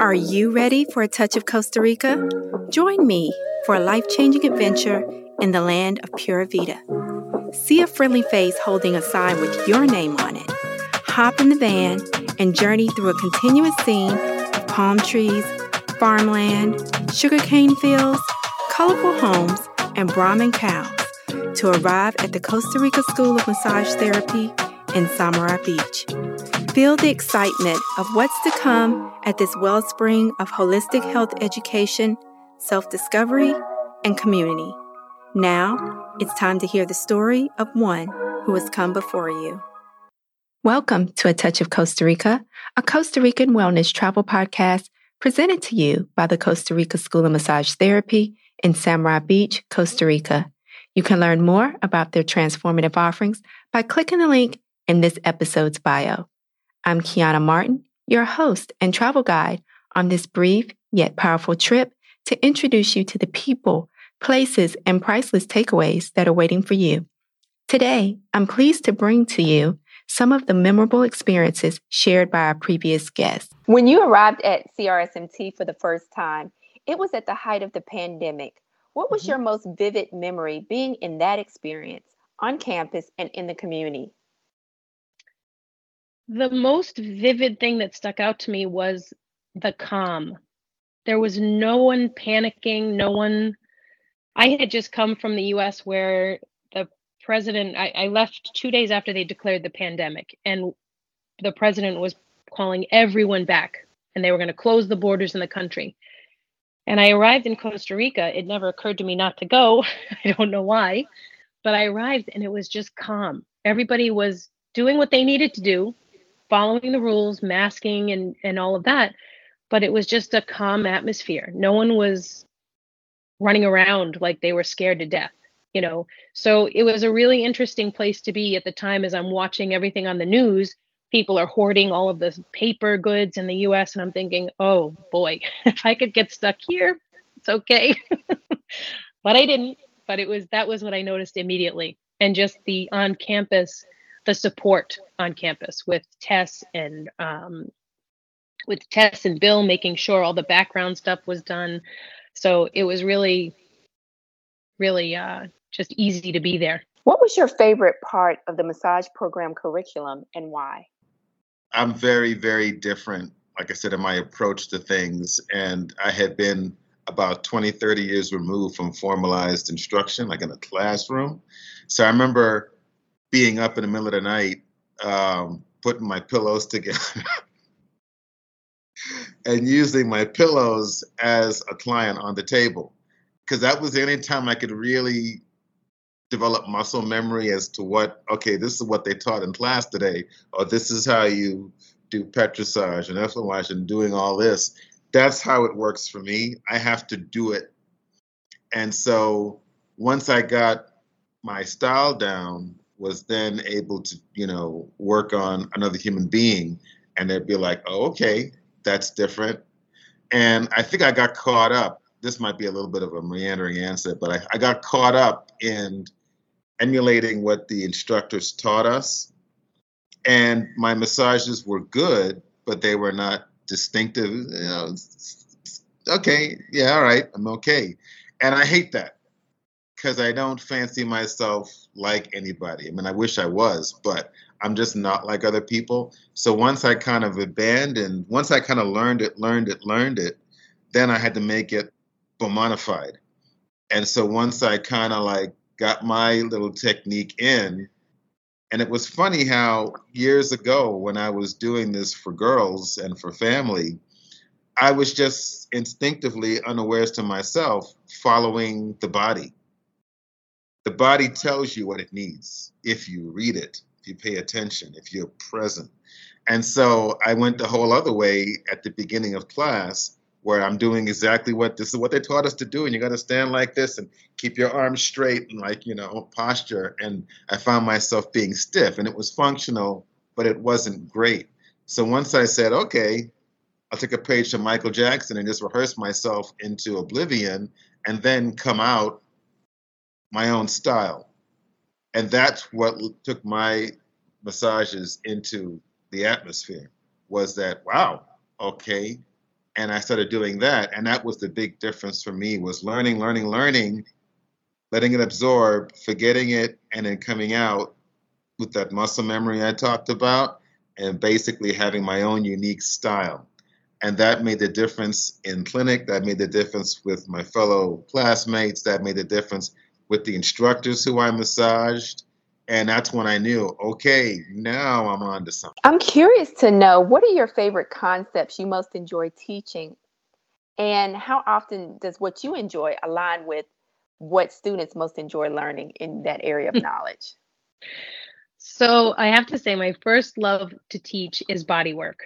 Are you ready for a touch of Costa Rica? Join me for a life changing adventure in the land of Pura Vida. See a friendly face holding a sign with your name on it. Hop in the van and journey through a continuous scene of palm trees, farmland, sugarcane fields, colorful homes, and Brahmin cows to arrive at the Costa Rica School of Massage Therapy in Samara Beach. Feel the excitement of what's to come at this wellspring of holistic health education, self discovery, and community. Now, it's time to hear the story of one who has come before you. Welcome to A Touch of Costa Rica, a Costa Rican wellness travel podcast presented to you by the Costa Rica School of Massage Therapy in Samara Beach, Costa Rica. You can learn more about their transformative offerings by clicking the link in this episode's bio. I'm Kiana Martin, your host and travel guide on this brief yet powerful trip to introduce you to the people, places, and priceless takeaways that are waiting for you. Today, I'm pleased to bring to you some of the memorable experiences shared by our previous guests. When you arrived at CRSMT for the first time, it was at the height of the pandemic. What was mm-hmm. your most vivid memory being in that experience on campus and in the community? The most vivid thing that stuck out to me was the calm. There was no one panicking, no one. I had just come from the US where the president, I, I left two days after they declared the pandemic, and the president was calling everyone back and they were going to close the borders in the country. And I arrived in Costa Rica. It never occurred to me not to go. I don't know why, but I arrived and it was just calm. Everybody was doing what they needed to do following the rules, masking and and all of that, but it was just a calm atmosphere. No one was running around like they were scared to death, you know. So it was a really interesting place to be at the time as I'm watching everything on the news. People are hoarding all of the paper goods in the US and I'm thinking, "Oh boy, if I could get stuck here, it's okay." but I didn't, but it was that was what I noticed immediately. And just the on campus the support on campus with Tess and um, with Tess and Bill making sure all the background stuff was done. So it was really, really uh, just easy to be there. What was your favorite part of the massage program curriculum and why? I'm very, very different, like I said, in my approach to things. And I had been about 20, 30 years removed from formalized instruction, like in a classroom. So I remember being up in the middle of the night, um, putting my pillows together and using my pillows as a client on the table. Because that was the only time I could really develop muscle memory as to what, okay, this is what they taught in class today, or this is how you do petrissage and effleurage and doing all this. That's how it works for me. I have to do it. And so once I got my style down, was then able to, you know, work on another human being and they'd be like, oh, okay, that's different. And I think I got caught up. This might be a little bit of a meandering answer, but I, I got caught up in emulating what the instructors taught us. And my massages were good, but they were not distinctive. You know, okay, yeah, all right, I'm okay. And I hate that because I don't fancy myself like anybody. I mean, I wish I was, but I'm just not like other people. So once I kind of abandoned, once I kind of learned it, learned it, learned it, then I had to make it Bomanified. And so once I kind of like got my little technique in, and it was funny how years ago when I was doing this for girls and for family, I was just instinctively unawares to myself following the body the body tells you what it needs if you read it, if you pay attention, if you're present. And so I went the whole other way at the beginning of class where I'm doing exactly what this is what they taught us to do. And you got to stand like this and keep your arms straight and like, you know, posture. And I found myself being stiff and it was functional, but it wasn't great. So once I said, okay, I'll take a page from Michael Jackson and just rehearse myself into oblivion and then come out my own style. And that's what took my massages into the atmosphere was that, wow, okay. and I started doing that. And that was the big difference for me was learning, learning, learning, letting it absorb, forgetting it, and then coming out with that muscle memory I talked about, and basically having my own unique style. And that made the difference in clinic. That made the difference with my fellow classmates. That made the difference with the instructors who I massaged. And that's when I knew, okay, now I'm on to something. I'm curious to know what are your favorite concepts you most enjoy teaching? And how often does what you enjoy align with what students most enjoy learning in that area of knowledge? So I have to say, my first love to teach is body work.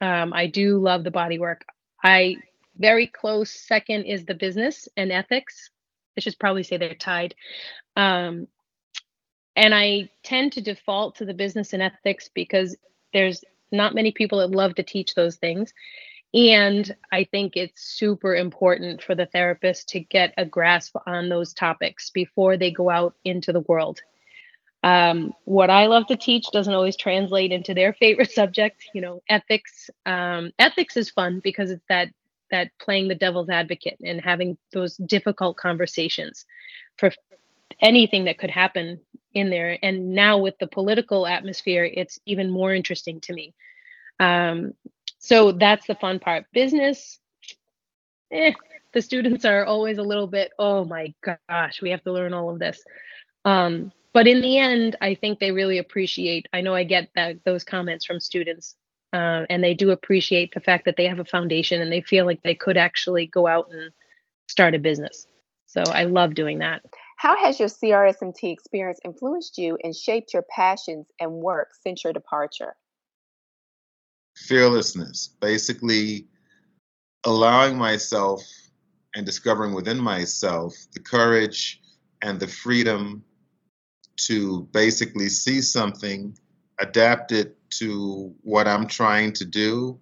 Um, I do love the body work. I very close second is the business and ethics. I should probably say they're tied. Um, and I tend to default to the business and ethics because there's not many people that love to teach those things. And I think it's super important for the therapist to get a grasp on those topics before they go out into the world. Um, what I love to teach doesn't always translate into their favorite subject. You know, ethics. Um, ethics is fun because it's that that playing the devil's advocate and having those difficult conversations for anything that could happen in there. And now with the political atmosphere, it's even more interesting to me. Um, so that's the fun part. Business, eh, the students are always a little bit, oh my gosh, we have to learn all of this. Um, but in the end, I think they really appreciate. I know I get that those comments from students, uh, and they do appreciate the fact that they have a foundation and they feel like they could actually go out and start a business. So I love doing that. How has your CRSMT experience influenced you and shaped your passions and work since your departure? Fearlessness, basically allowing myself and discovering within myself the courage and the freedom to basically see something, adapt it to what I'm trying to do,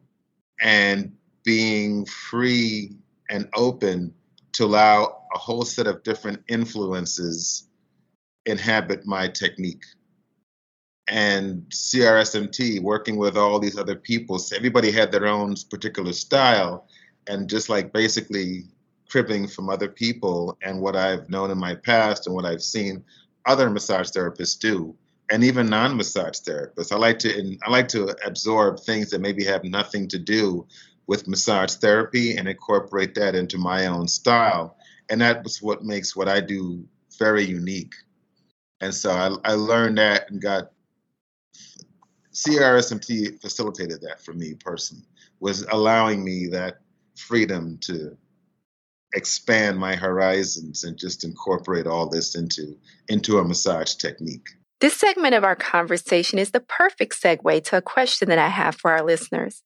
and being free and open to allow a whole set of different influences inhabit my technique. And CRSMT, working with all these other people, everybody had their own particular style, and just like basically cribbing from other people and what I've known in my past and what I've seen other massage therapists do, and even non-massage therapists. I like to I like to absorb things that maybe have nothing to do with massage therapy and incorporate that into my own style and that was what makes what I do very unique. And so I, I learned that and got CRSMT facilitated that for me personally, was allowing me that freedom to expand my horizons and just incorporate all this into into a massage technique. This segment of our conversation is the perfect segue to a question that I have for our listeners.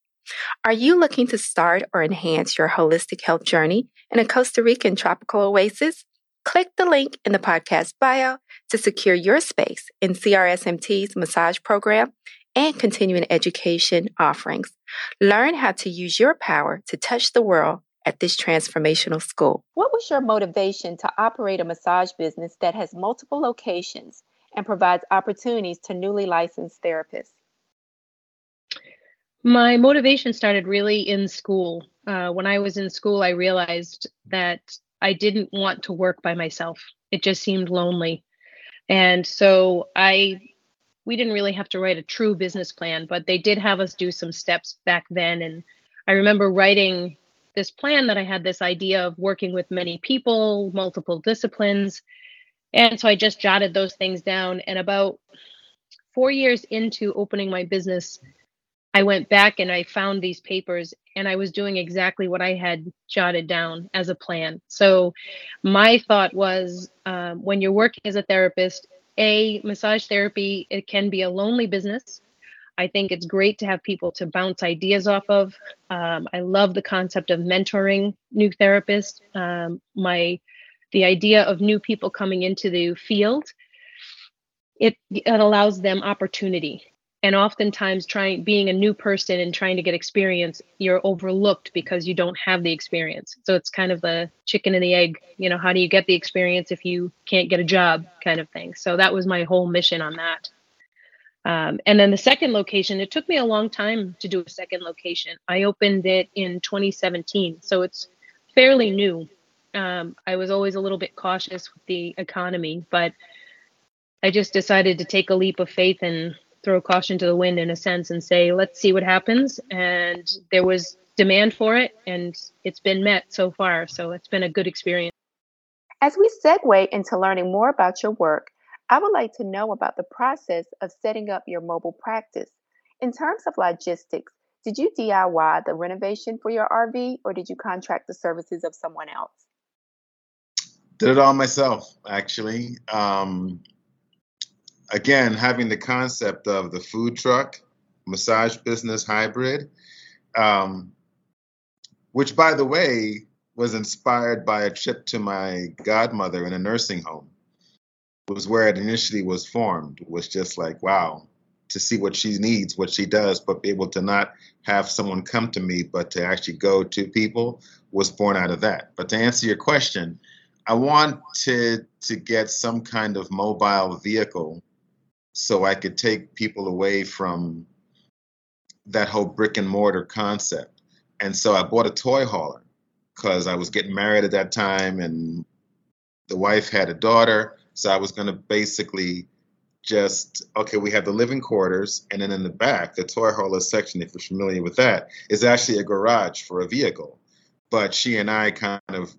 Are you looking to start or enhance your holistic health journey in a Costa Rican tropical oasis? Click the link in the podcast bio to secure your space in CRSMT's massage program and continuing education offerings. Learn how to use your power to touch the world at this transformational school. What was your motivation to operate a massage business that has multiple locations and provides opportunities to newly licensed therapists? My motivation started really in school. Uh, when I was in school, I realized that I didn't want to work by myself. It just seemed lonely. And so I we didn't really have to write a true business plan, but they did have us do some steps back then. And I remember writing this plan that I had this idea of working with many people, multiple disciplines. And so I just jotted those things down. And about four years into opening my business, I went back and I found these papers and I was doing exactly what I had jotted down as a plan. So, my thought was um, when you're working as a therapist, a massage therapy, it can be a lonely business. I think it's great to have people to bounce ideas off of. Um, I love the concept of mentoring new therapists. Um, my the idea of new people coming into the field it it allows them opportunity. And oftentimes trying being a new person and trying to get experience you're overlooked because you don't have the experience. So it's kind of the chicken and the egg you know how do you get the experience if you can't get a job kind of thing. So that was my whole mission on that. Um, and then the second location, it took me a long time to do a second location. I opened it in 2017, so it's fairly new. Um, I was always a little bit cautious with the economy, but I just decided to take a leap of faith and throw caution to the wind in a sense and say, let's see what happens. And there was demand for it, and it's been met so far. So it's been a good experience. As we segue into learning more about your work, I would like to know about the process of setting up your mobile practice. In terms of logistics, did you DIY the renovation for your RV or did you contract the services of someone else? Did it all myself, actually. Um, again, having the concept of the food truck, massage business hybrid, um, which, by the way, was inspired by a trip to my godmother in a nursing home. It was where it initially was formed. It was just like, wow, to see what she needs, what she does, but be able to not have someone come to me, but to actually go to people was born out of that. But to answer your question, I wanted to get some kind of mobile vehicle so I could take people away from that whole brick and mortar concept. And so I bought a toy hauler because I was getting married at that time and the wife had a daughter. So I was going to basically just, okay, we have the living quarters. And then in the back, the toy hauler section, if you're familiar with that, is actually a garage for a vehicle. But she and I kind of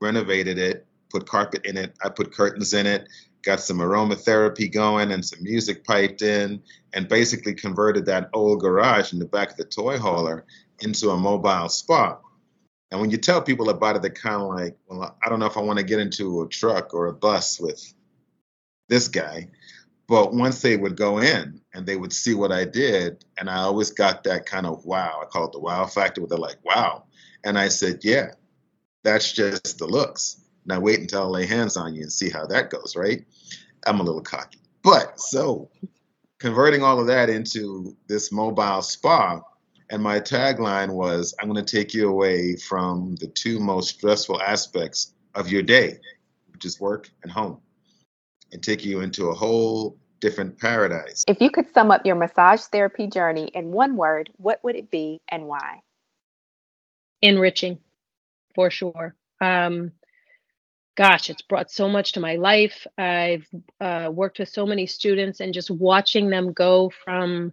renovated it, put carpet in it. I put curtains in it, got some aromatherapy going and some music piped in, and basically converted that old garage in the back of the toy hauler into a mobile spa. And when you tell people about it, they're kind of like, well, I don't know if I want to get into a truck or a bus with this guy. But once they would go in and they would see what I did, and I always got that kind of wow, I call it the wow factor, where they're like, wow. And I said, yeah, that's just the looks. Now wait until I lay hands on you and see how that goes, right? I'm a little cocky. But so converting all of that into this mobile spa, and my tagline was I'm going to take you away from the two most stressful aspects of your day, which is work and home, and take you into a whole different paradise. If you could sum up your massage therapy journey in one word, what would it be and why? Enriching, for sure. Um, gosh, it's brought so much to my life. I've uh, worked with so many students and just watching them go from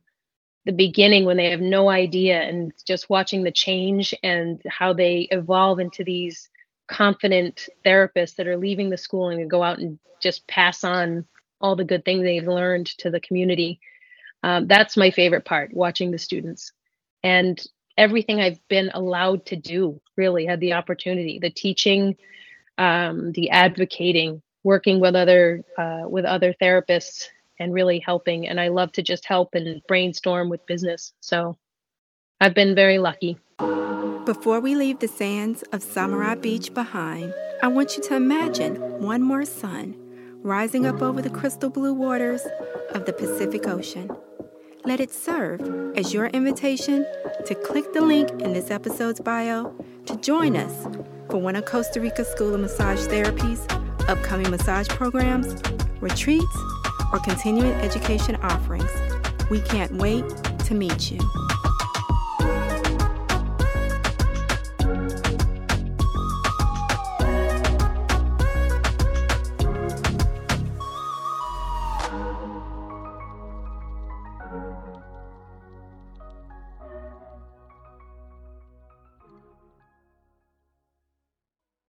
the beginning when they have no idea and just watching the change and how they evolve into these confident therapists that are leaving the school and go out and just pass on all the good things they've learned to the community. Um, that's my favorite part, watching the students. And everything I've been allowed to do, really had the opportunity, the teaching, um, the advocating, working with other uh, with other therapists, and really helping. And I love to just help and brainstorm with business. So I've been very lucky. Before we leave the sands of Samara Beach behind, I want you to imagine one more sun rising up over the crystal blue waters of the Pacific Ocean. Let it serve as your invitation to click the link in this episode's bio to join us for one of Costa Rica School of Massage Therapy's upcoming massage programs, retreats, or continuing education offerings. We can't wait to meet you.